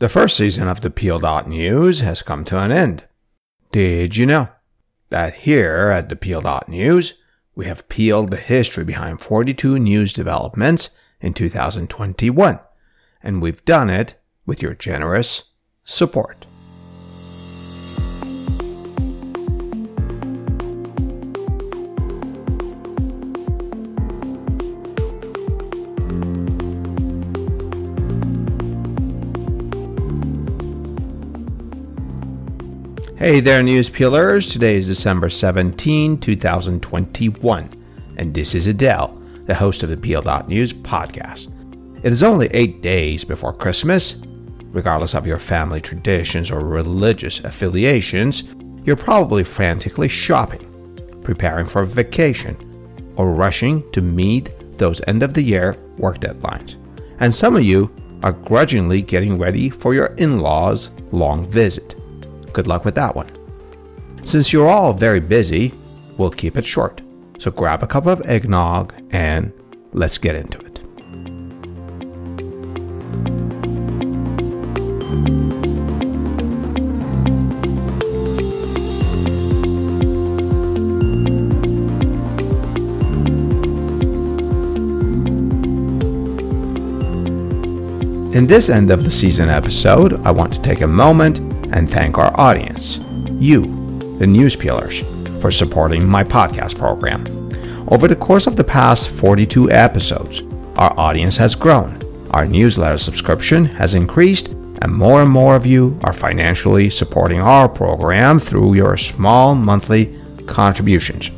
The first season of the Peel Dot News has come to an end. Did you know that here at the Peel Dot News, we have peeled the history behind 42 news developments in 2021, and we've done it with your generous support. Hey there, news peelers. Today is December 17, 2021, and this is Adel, the host of the Peel.News podcast. It is only eight days before Christmas. Regardless of your family traditions or religious affiliations, you're probably frantically shopping, preparing for a vacation, or rushing to meet those end of the year work deadlines. And some of you are grudgingly getting ready for your in law's long visit. Good luck with that one. Since you're all very busy, we'll keep it short. So grab a cup of eggnog and let's get into it. In this end of the season episode, I want to take a moment and thank our audience, you, the news peelers, for supporting my podcast program. Over the course of the past 42 episodes, our audience has grown, our newsletter subscription has increased, and more and more of you are financially supporting our program through your small monthly contributions.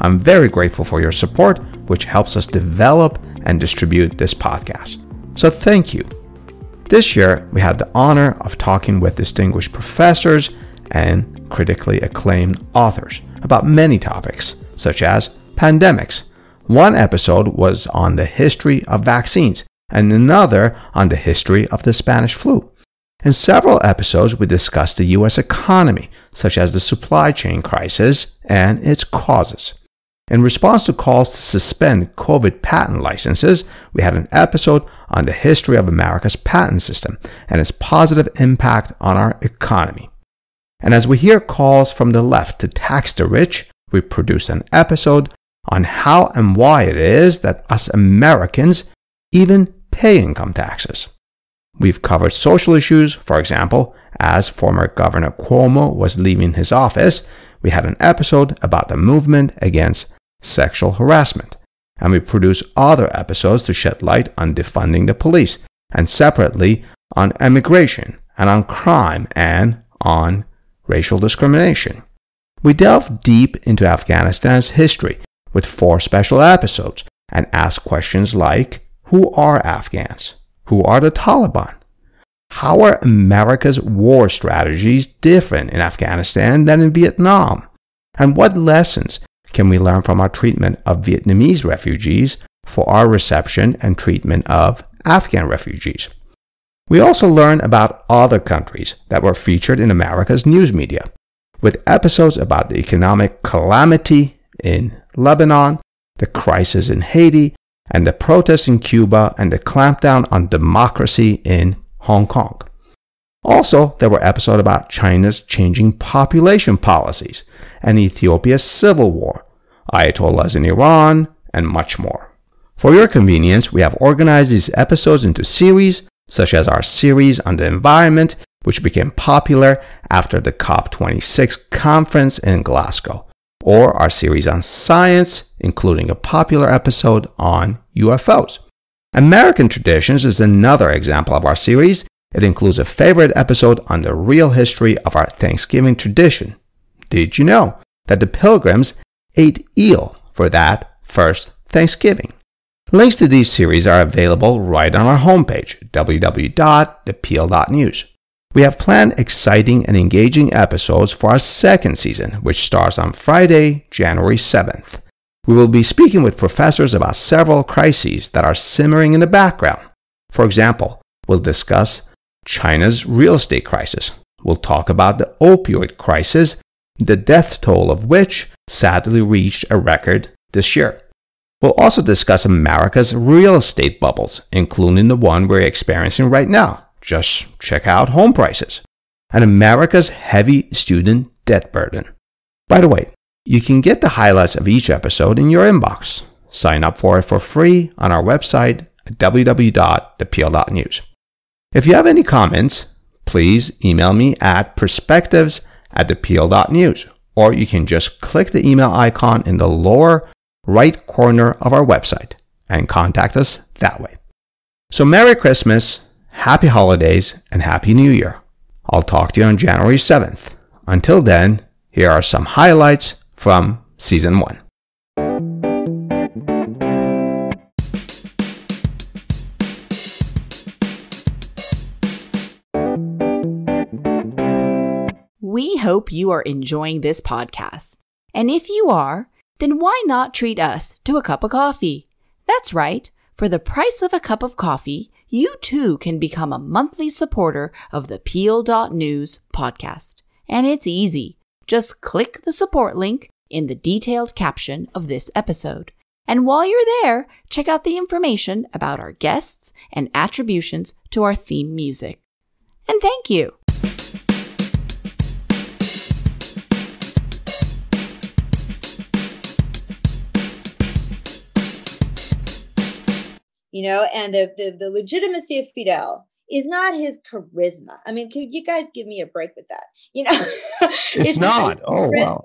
I'm very grateful for your support, which helps us develop and distribute this podcast. So thank you. This year, we had the honor of talking with distinguished professors and critically acclaimed authors about many topics, such as pandemics. One episode was on the history of vaccines, and another on the history of the Spanish flu. In several episodes, we discussed the U.S. economy, such as the supply chain crisis and its causes. In response to calls to suspend COVID patent licenses, we had an episode on the history of America's patent system and its positive impact on our economy. And as we hear calls from the left to tax the rich, we produce an episode on how and why it is that us Americans even pay income taxes. We've covered social issues, for example, as former Governor Cuomo was leaving his office, we had an episode about the movement against sexual harassment. And we produce other episodes to shed light on defunding the police, and separately on immigration, and on crime, and on racial discrimination. We delve deep into Afghanistan's history with four special episodes and ask questions like Who are Afghans? Who are the Taliban? How are America's war strategies different in Afghanistan than in Vietnam? And what lessons can we learn from our treatment of Vietnamese refugees for our reception and treatment of Afghan refugees? We also learn about other countries that were featured in America's news media, with episodes about the economic calamity in Lebanon, the crisis in Haiti, and the protests in Cuba and the clampdown on democracy in Hong Kong. Also, there were episodes about China's changing population policies and Ethiopia's civil war, Ayatollahs in Iran, and much more. For your convenience, we have organized these episodes into series, such as our series on the environment, which became popular after the COP26 conference in Glasgow, or our series on science, including a popular episode on UFOs. American Traditions is another example of our series, it includes a favorite episode on the real history of our Thanksgiving tradition. Did you know that the pilgrims ate eel for that first Thanksgiving? Links to these series are available right on our homepage, www.thepeel.news. We have planned exciting and engaging episodes for our second season, which starts on Friday, January 7th. We will be speaking with professors about several crises that are simmering in the background. For example, we'll discuss China's real estate crisis. We'll talk about the opioid crisis, the death toll of which sadly reached a record this year. We'll also discuss America's real estate bubbles, including the one we're experiencing right now, Just check out home prices and America's heavy student debt burden. By the way, you can get the highlights of each episode in your inbox. Sign up for it for free on our website at www.thepeel.news. If you have any comments, please email me at perspectives at thepeel.news, or you can just click the email icon in the lower right corner of our website and contact us that way. So, Merry Christmas, Happy Holidays, and Happy New Year. I'll talk to you on January 7th. Until then, here are some highlights from Season 1. Hope you are enjoying this podcast. And if you are, then why not treat us to a cup of coffee? That's right. For the price of a cup of coffee, you too can become a monthly supporter of the Peel.News podcast. And it's easy. Just click the support link in the detailed caption of this episode. And while you're there, check out the information about our guests and attributions to our theme music. And thank you. You know, and the, the, the legitimacy of Fidel is not his charisma. I mean, could you guys give me a break with that? You know, it's, it's not. Oh, wow.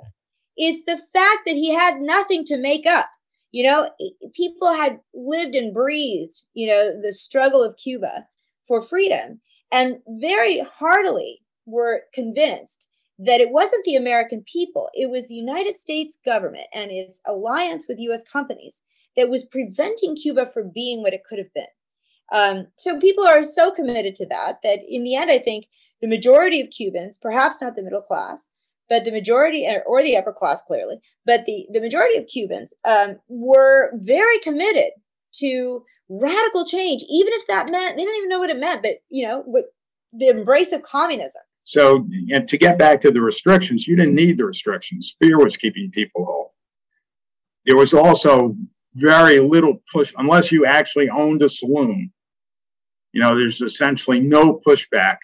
It's the fact that he had nothing to make up. You know, people had lived and breathed, you know, the struggle of Cuba for freedom and very heartily were convinced that it wasn't the American people, it was the United States government and its alliance with US companies that was preventing Cuba from being what it could have been. Um, so people are so committed to that that in the end, I think the majority of Cubans, perhaps not the middle class, but the majority or the upper class clearly, but the, the majority of Cubans um, were very committed to radical change, even if that meant they didn't even know what it meant, but you know, what the embrace of communism. So, and to get back to the restrictions, you didn't need the restrictions. Fear was keeping people home. There was also very little push unless you actually owned a saloon. You know, there's essentially no pushback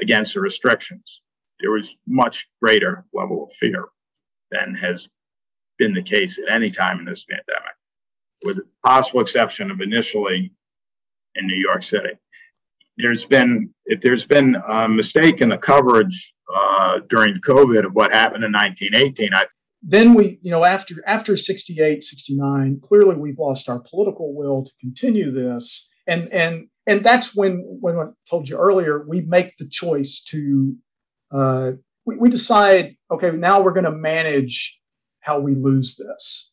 against the restrictions. There was much greater level of fear than has been the case at any time in this pandemic, with the possible exception of initially in New York City. There's been, if there's been a mistake in the coverage uh, during COVID of what happened in 1918, I then we, you know, after after 68, 69, clearly we've lost our political will to continue this. And and and that's when when I told you earlier, we make the choice to uh, we, we decide, okay, now we're going to manage how we lose this.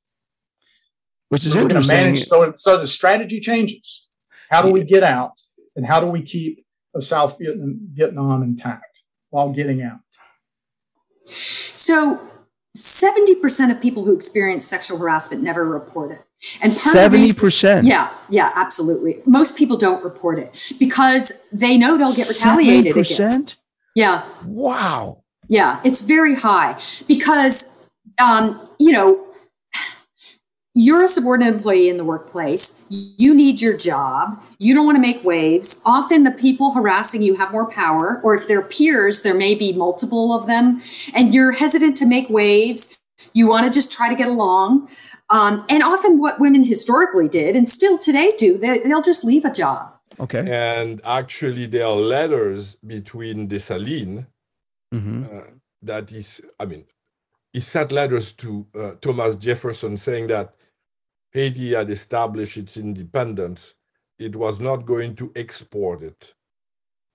Which is interesting. Manage, so, so the strategy changes. How do we get out? And how do we keep a South Vietnam, Vietnam intact while getting out? So 70% of people who experience sexual harassment never report it. And 70%? yeah, yeah, absolutely. Most people don't report it because they know they'll get retaliated 70%? against. Yeah. Wow. Yeah, it's very high because, um, you know, you're a subordinate employee in the workplace. You need your job. You don't want to make waves. Often the people harassing you have more power, or if they're peers, there may be multiple of them, and you're hesitant to make waves. You want to just try to get along. Um, and often, what women historically did and still today do, they, they'll just leave a job. Okay. And actually, there are letters between Dessalines mm-hmm. uh, that is, I mean, he sent letters to uh, Thomas Jefferson saying that Haiti had established its independence, it was not going to export it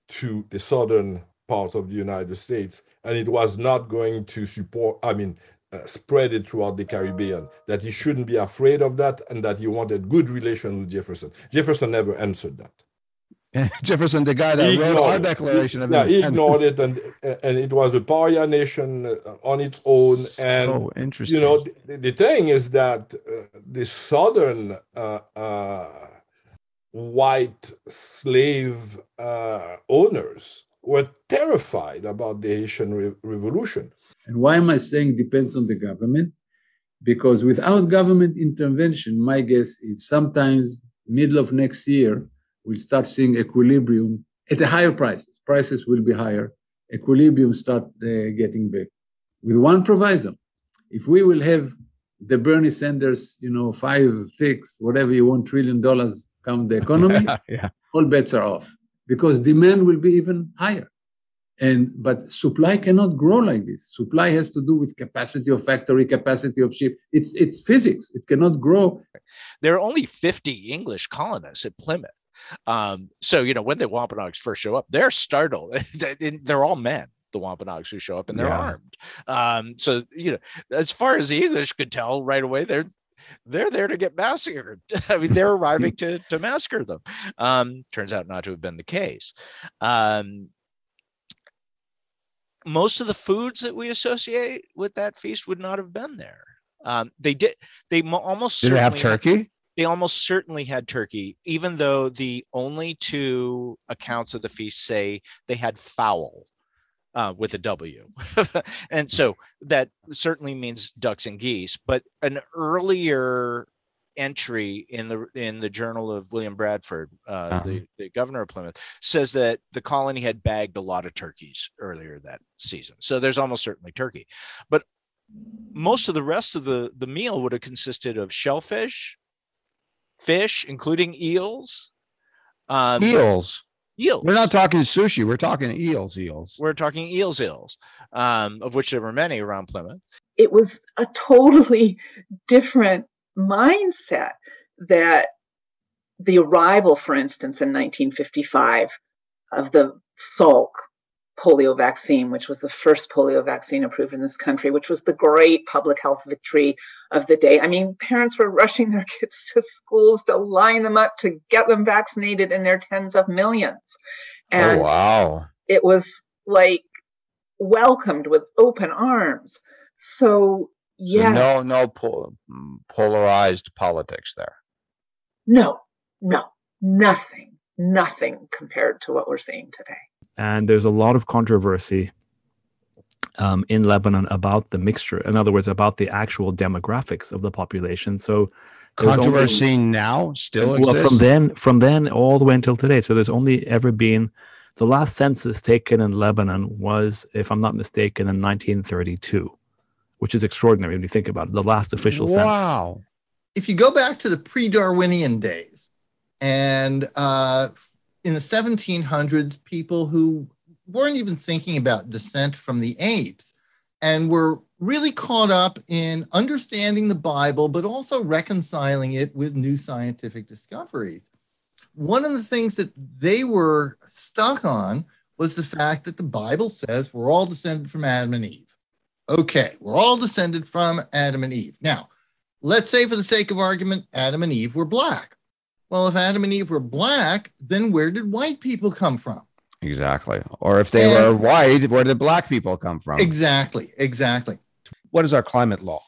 to the southern parts of the United States, and it was not going to support, I mean, uh, spread it throughout the Caribbean, that he shouldn't be afraid of that, and that he wanted good relations with Jefferson. Jefferson never answered that. Jefferson, the guy that wrote our Declaration of yeah, he ignored it, and and it was a pariah nation uh, on its own. So and interesting. You know, the, the thing is that uh, the southern uh, uh, white slave uh, owners were terrified about the Haitian re- Revolution. And why am I saying depends on the government? Because without government intervention, my guess is sometimes middle of next year we'll start seeing equilibrium at a higher prices. Prices will be higher. Equilibrium start uh, getting back. With one proviso, if we will have the Bernie Sanders, you know, five, six, whatever you want, trillion dollars come the economy, yeah. all bets are off because demand will be even higher. And but supply cannot grow like this. Supply has to do with capacity of factory, capacity of ship. It's it's physics. It cannot grow. There are only 50 English colonists at Plymouth. Um, so you know when the Wampanoags first show up, they're startled. they're all men the Wampanoags who show up and they're yeah. armed. Um, so you know, as far as the English could tell right away, they're they're there to get massacred. I mean, they're arriving to to massacre them. Um, turns out not to have been the case. Um, most of the foods that we associate with that feast would not have been there. Um, they did. They almost did. Have turkey. They almost certainly had turkey, even though the only two accounts of the feast say they had fowl uh, with a W. and so that certainly means ducks and geese. But an earlier entry in the in the journal of William Bradford, uh, uh-huh. the, the governor of Plymouth, says that the colony had bagged a lot of turkeys earlier that season. So there's almost certainly turkey. But most of the rest of the, the meal would have consisted of shellfish, fish, including eels. Um, eels. Eels. We're not talking sushi. We're talking eels. Eels. We're talking eels. Eels, um, of which there were many around Plymouth. It was a totally different mindset that the arrival, for instance, in 1955 of the Salk polio vaccine, which was the first polio vaccine approved in this country, which was the great public health victory of the day. I mean, parents were rushing their kids to schools to line them up to get them vaccinated in their tens of millions. Oh, and oh, wow. It was like welcomed with open arms. So, yes. So no, no pol- polarized politics there. No, no, nothing, nothing compared to what we're seeing today and there's a lot of controversy um, in Lebanon about the mixture. In other words, about the actual demographics of the population. So controversy only, now still well exists? from then from then all the way until today. So there's only ever been the last census taken in Lebanon was, if I'm not mistaken, in 1932, which is extraordinary when you think about it. The last official wow. census. Wow. If you go back to the pre-Darwinian days, and uh, in the 1700s people who weren't even thinking about descent from the apes and were really caught up in understanding the Bible, but also reconciling it with new scientific discoveries. One of the things that they were stuck on was the fact that the Bible says we're all descended from Adam and Eve. Okay, we're all descended from Adam and Eve. Now, let's say for the sake of argument, Adam and Eve were black. Well, if Adam and Eve were black, then where did white people come from? Exactly. Or if they and, were white, where did black people come from? Exactly. Exactly. What is our climate law?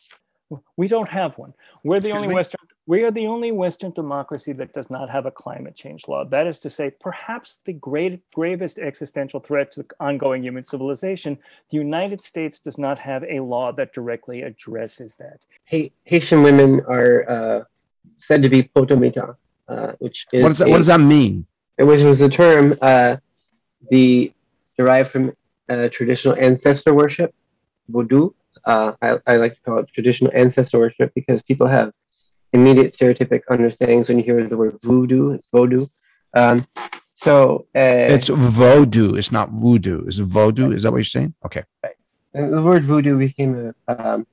We don't have one. We're the Excuse only me? Western. We are the only Western democracy that does not have a climate change law. That is to say, perhaps the great, gravest existential threat to ongoing human civilization, the United States does not have a law that directly addresses that. Haitian women are uh, said to be poto mitan, uh, which is what does that, a, what does that mean? Which was a term uh, the derived from uh, traditional ancestor worship, voodoo. Uh, I, I, like to call it traditional ancestor worship because people have immediate stereotypic understandings when you hear the word voodoo. It's voodoo. Um, so uh, it's voodoo. It's not voodoo. It's voodoo. Is that what you're saying? Okay. Right. And the word voodoo became a um,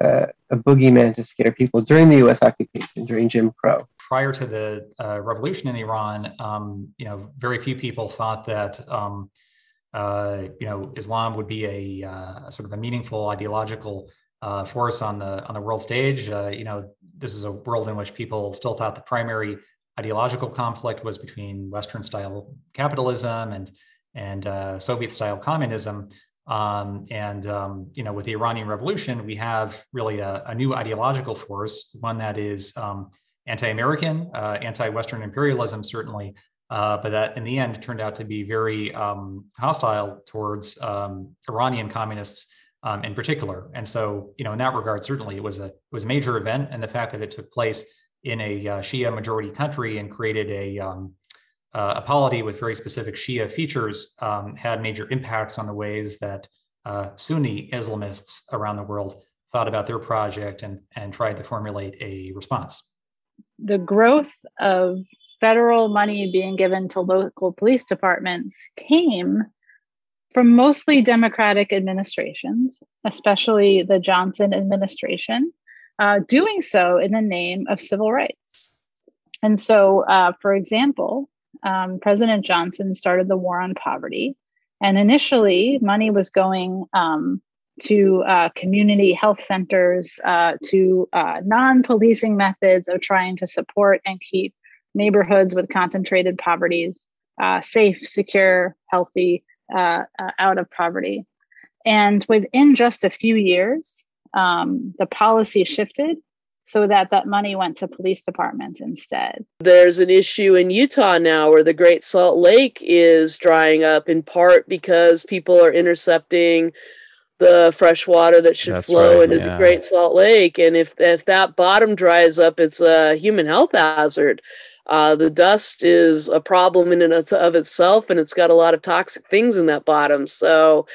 uh, a boogeyman to scare people during the U.S. occupation, during Jim Crow prior to the uh, revolution in Iran, um, you know, very few people thought that, um, uh, you know, Islam would be a uh, sort of a meaningful ideological uh, force on the on the world stage. Uh, you know, this is a world in which people still thought the primary ideological conflict was between Western style capitalism and and uh, Soviet style communism. Um, and um, you know, with the Iranian Revolution, we have really a, a new ideological force, one that is um, anti-American, uh, anti-Western imperialism, certainly, uh, but that in the end turned out to be very um, hostile towards um, Iranian communists um, in particular. And so, you know, in that regard, certainly it was a it was a major event, and the fact that it took place in a uh, Shia majority country and created a um, uh, a polity with very specific Shia features um, had major impacts on the ways that uh, Sunni Islamists around the world thought about their project and, and tried to formulate a response. The growth of federal money being given to local police departments came from mostly Democratic administrations, especially the Johnson administration, uh, doing so in the name of civil rights. And so, uh, for example, um, President Johnson started the war on poverty. And initially, money was going um, to uh, community health centers, uh, to uh, non policing methods of trying to support and keep neighborhoods with concentrated poverties uh, safe, secure, healthy, uh, uh, out of poverty. And within just a few years, um, the policy shifted so that that money went to police departments instead. There's an issue in Utah now where the Great Salt Lake is drying up in part because people are intercepting the fresh water that should That's flow right, into yeah. the Great Salt Lake and if if that bottom dries up it's a human health hazard. Uh, the dust is a problem in and of itself and it's got a lot of toxic things in that bottom. So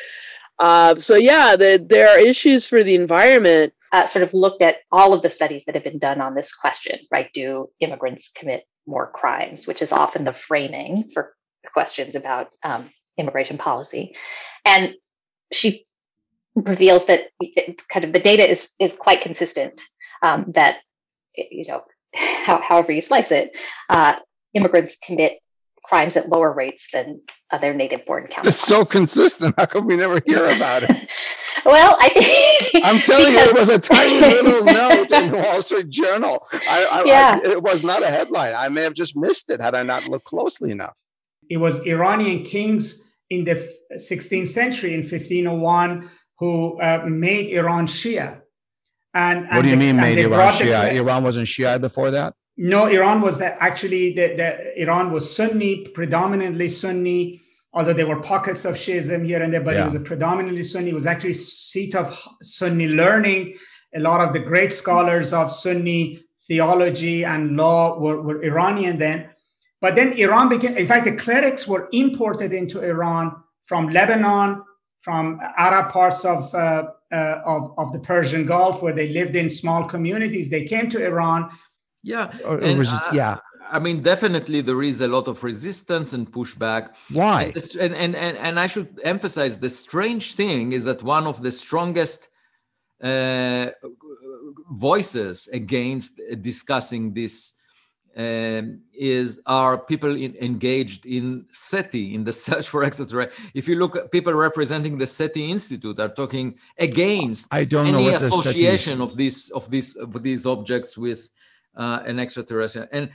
uh, so yeah, the, there are issues for the environment uh, sort of looked at all of the studies that have been done on this question, right? Do immigrants commit more crimes, which is often the framing for questions about um, immigration policy. And she reveals that kind of the data is is quite consistent um, that you know how, however you slice it, uh, immigrants commit crimes at lower rates than other native born counterparts. It's so consistent. How come we never hear about it? well, I I'm telling you, it was a tiny little note in the Wall Street Journal. I, I, yeah. I, it was not a headline. I may have just missed it had I not looked closely enough. It was Iranian kings in the 16th century in 1501 who uh, made Iran Shia. And, and what do you mean made Iran Shia? The, Iran wasn't Shia before that? No, Iran was that actually the, the Iran was Sunni, predominantly Sunni, although there were pockets of Shiism here and there, but yeah. it was a predominantly Sunni. It was actually seat of Sunni learning. A lot of the great scholars of Sunni theology and law were, were Iranian then. But then Iran became, in fact, the clerics were imported into Iran from Lebanon, from Arab parts of, uh, uh, of, of the Persian Gulf, where they lived in small communities. They came to Iran yeah. Or, or and, resist, uh, yeah. I mean, definitely there is a lot of resistance and pushback. Why? And, and, and, and I should emphasize the strange thing is that one of the strongest uh, voices against discussing this um, is are people in, engaged in SETI in the search for extraterrestrial. If you look at people representing the SETI Institute are talking against I don't any know association of these of these of these objects with uh, an extraterrestrial. And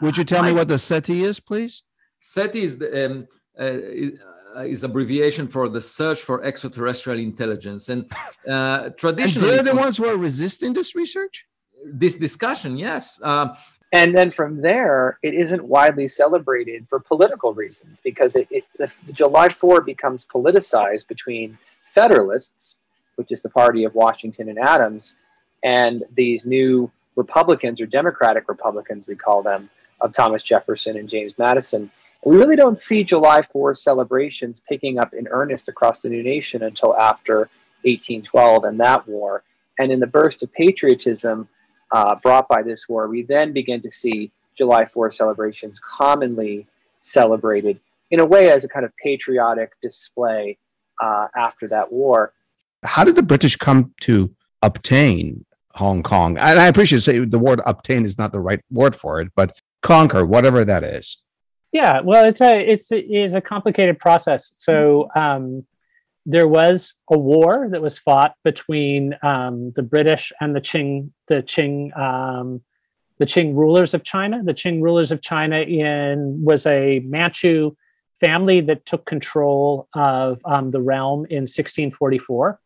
would you tell I, me what the SETI is, please? SETI is the um, uh, is, uh, is, abbreviation for the search for extraterrestrial intelligence, and uh, traditionally, and they're the ones who are resisting this research. This discussion, yes. Uh, and then from there, it isn't widely celebrated for political reasons because it, it the, July 4 becomes politicized between Federalists, which is the party of Washington and Adams, and these new Republicans or Democratic Republicans, we call them, of Thomas Jefferson and James Madison. We really don't see July 4th celebrations picking up in earnest across the new nation until after 1812 and that war. And in the burst of patriotism uh, brought by this war, we then begin to see July 4th celebrations commonly celebrated in a way as a kind of patriotic display uh, after that war. How did the British come to obtain Hong Kong. And I appreciate say the word obtain is not the right word for it, but conquer whatever that is. Yeah, well, it's a it's it is a complicated process. So um, there was a war that was fought between um, the British and the Qing the Qing um, the Qing rulers of China. The Qing rulers of China in was a Manchu family that took control of um, the realm in 1644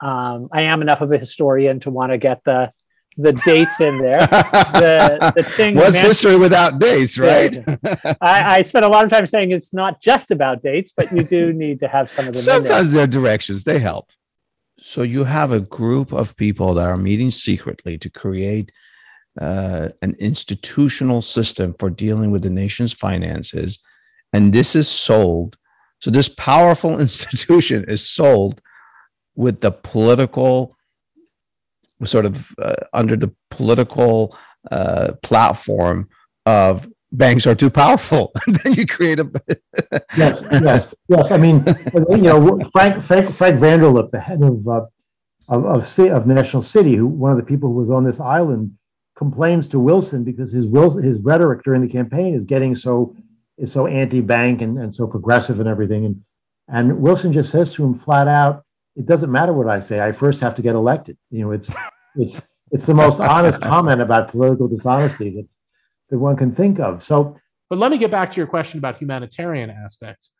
um, I am enough of a historian to want to get the the dates in there. The, the thing was history without dates, right? I, I spent a lot of time saying it's not just about dates, but you do need to have some of them. Sometimes they're directions; they help. So you have a group of people that are meeting secretly to create uh, an institutional system for dealing with the nation's finances, and this is sold. So this powerful institution is sold with the political sort of uh, under the political uh, platform of banks are too powerful. Then you create a yes yes yes. I mean you know frank frank, frank vanderlip the head of uh, of of, of national city who one of the people who was on this island complains to wilson because his will his rhetoric during the campaign is getting so is so anti-bank and, and so progressive and everything. And and wilson just says to him flat out it doesn't matter what i say i first have to get elected you know it's it's it's the most honest comment about political dishonesty that that one can think of. So, but let me get back to your question about humanitarian aspects.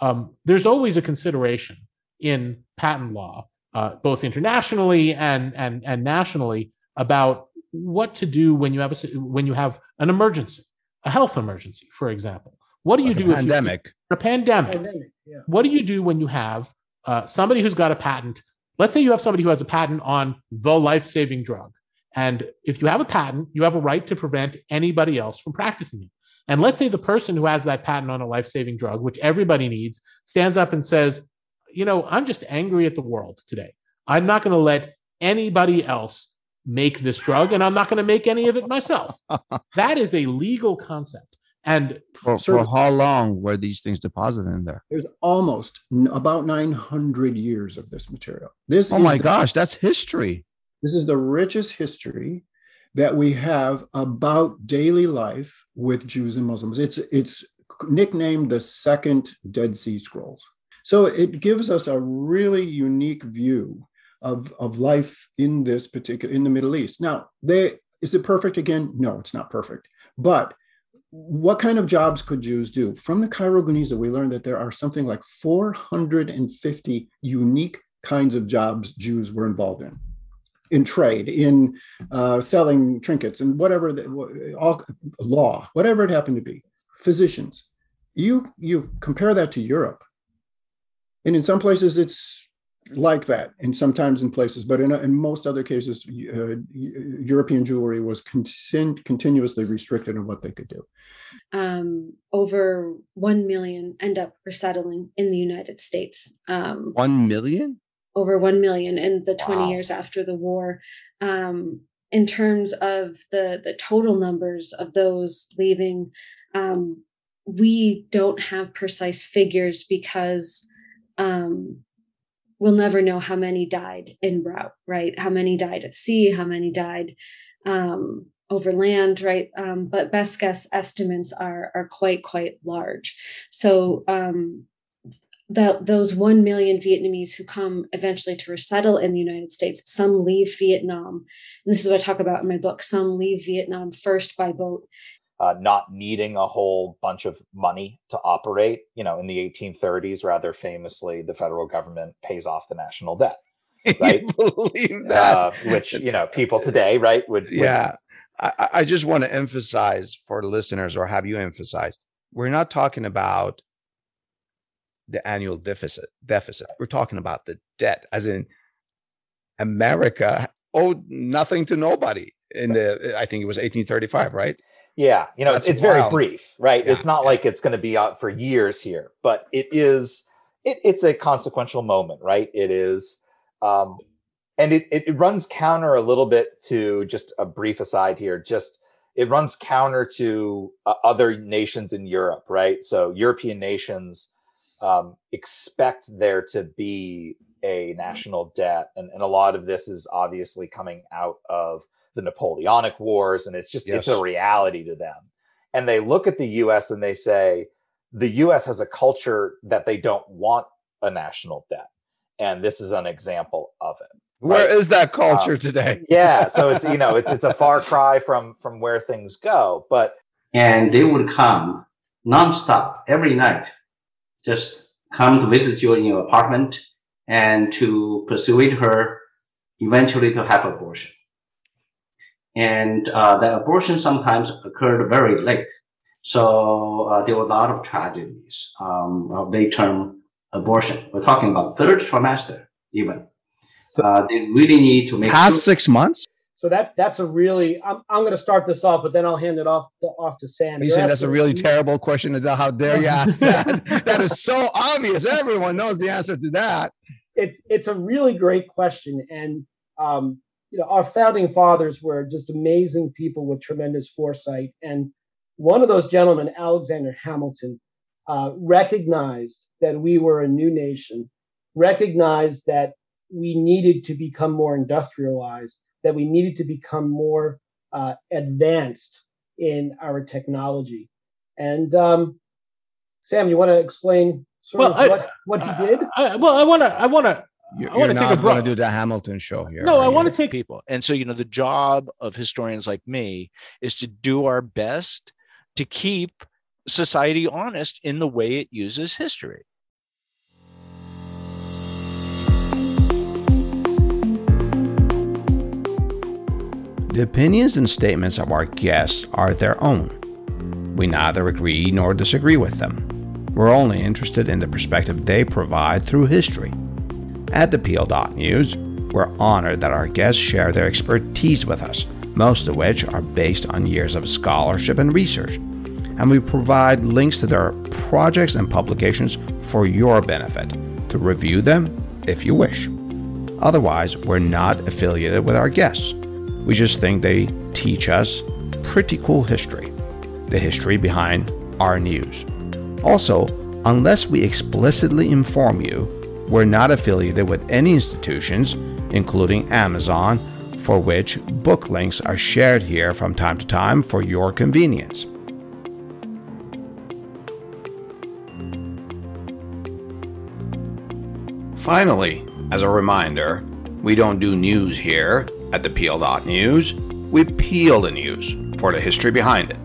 Um, there's always a consideration in patent law, uh, both internationally and and and nationally, about what to do when you have a when you have an emergency, a health emergency, for example. What do you like do? A pandemic. a pandemic. Pandemic, yeah. What do you do when you have uh, somebody who's got a patent? Let's say you have somebody who has a patent on the life-saving drug. And if you have a patent, you have a right to prevent anybody else from practicing it. And let's say the person who has that patent on a life saving drug, which everybody needs, stands up and says, You know, I'm just angry at the world today. I'm not going to let anybody else make this drug, and I'm not going to make any of it myself. that is a legal concept. And for, for how long were these things deposited in there? There's almost n- about 900 years of this material. This oh my the- gosh, that's history. This is the richest history that we have about daily life with Jews and Muslims. It's it's nicknamed the second Dead Sea Scrolls. So it gives us a really unique view of, of life in this particular in the Middle East. Now, they is it perfect again? No, it's not perfect. But what kind of jobs could Jews do? From the Cairo Geniza, we learned that there are something like 450 unique kinds of jobs Jews were involved in in trade, in uh, selling trinkets, and whatever, the, all law, whatever it happened to be, physicians. You you compare that to Europe, and in some places it's like that, and sometimes in places, but in, in most other cases, uh, European Jewry was continu- continuously restricted in what they could do. Um, over 1 million end up resettling in the United States. Um, One million? over 1 million in the 20 Wow. years after the war um, in terms of the the total numbers of those leaving um, we don't have precise figures because um, we'll never know how many died in route right how many died at sea how many died um, over land right um, but best guess estimates are are quite quite large so um, the, those 1 million Vietnamese who come eventually to resettle in the United States, some leave Vietnam. And this is what I talk about in my book. Some leave Vietnam first by boat. Uh, not needing a whole bunch of money to operate. You know, in the 1830s, rather famously, the federal government pays off the national debt, right? believe that? Uh, which you know, people today, right, would, would yeah I, I- just want to emphasize for listeners or have you emphasize we're not talking about the annual deficit deficit we're talking about the debt as in america owed nothing to nobody in the i think it was 1835 right Yeah, you know, That's it's very brief, right? Yeah, it's not like it's going to be out for years here, but it is. It, it's a consequential moment, right? It is, um, and it, it it runs counter a little bit to just a brief aside here. Just it runs counter to uh, other nations in Europe, right? So European nations um, expect there to be a national debt, and, and a lot of this is obviously coming out of the Napoleonic Wars, and it's just it's a reality to them. And they look at the U.S. and they say the U.S. has a culture that they don't want a national debt, and this is an example of it. Where is right? that culture Um, today yeah, so it's you know it's it's a far cry from from where things go, but and they would come nonstop every night, just come to visit you in your apartment and to persuade her eventually to have abortion. And uh, the abortion sometimes occurred very late. So uh, there were a lot of tragedies um, of late term abortion. We're talking about third trimester even. Uh, they really need to make past sure- six months So that that's a really I'm, I'm going to start this off, but then I'll hand it off to, off to Sam. Are you saying that's a really terrible question? How dare you ask that? that is so obvious. Everyone knows the answer to that. It's it's a really great question, and um, you know our founding fathers were just amazing people with tremendous foresight, and one of those gentlemen, Alexander Hamilton, uh, recognized that we were a new nation, recognized that we needed to become more industrialized that we needed to become more uh, advanced in our technology. And um, Sam, you want to explain sort well, of I, what, what he did? I, well, I want to. I want to. You're, I want to take a going to do the Hamilton show here. No, I want to take people. And so, you know, the job of historians like me is to do our best to keep society honest in the way it uses history. The opinions and statements of our guests are their own. We neither agree nor disagree with them. We're only interested in the perspective they provide through history. At the Peel.News, we're honored that our guests share their expertise with us, most of which are based on years of scholarship and research. And we provide links to their projects and publications for your benefit to review them if you wish. Otherwise, we're not affiliated with our guests. We just think they teach us pretty cool history, the history behind our news. Also, unless we explicitly inform you, we're not affiliated with any institutions, including Amazon, for which book links are shared here from time to time for your convenience. Finally, as a reminder, we don't do news here at the Peel.News, we peel the news for the history behind it.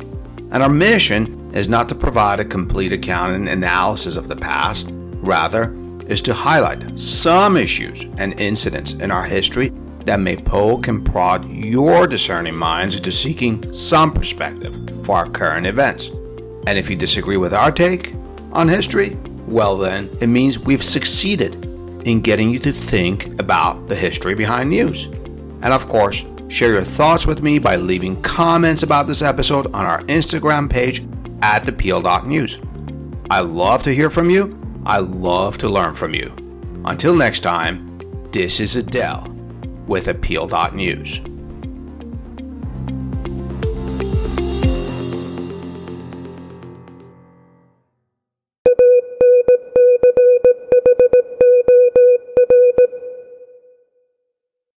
And our mission is not to provide a complete account and analysis of the past, rather, is to highlight some issues and incidents in our history that may poke and prod your discerning minds into seeking some perspective for our current events. And if you disagree with our take on history, well, then it means we've succeeded in getting you to think about the history behind news. And of course, share your thoughts with me by leaving comments about this episode on our Instagram page at thepeel.news. I love to hear from you. I love to learn from you. Until next time, this is Adel with Appeal.News.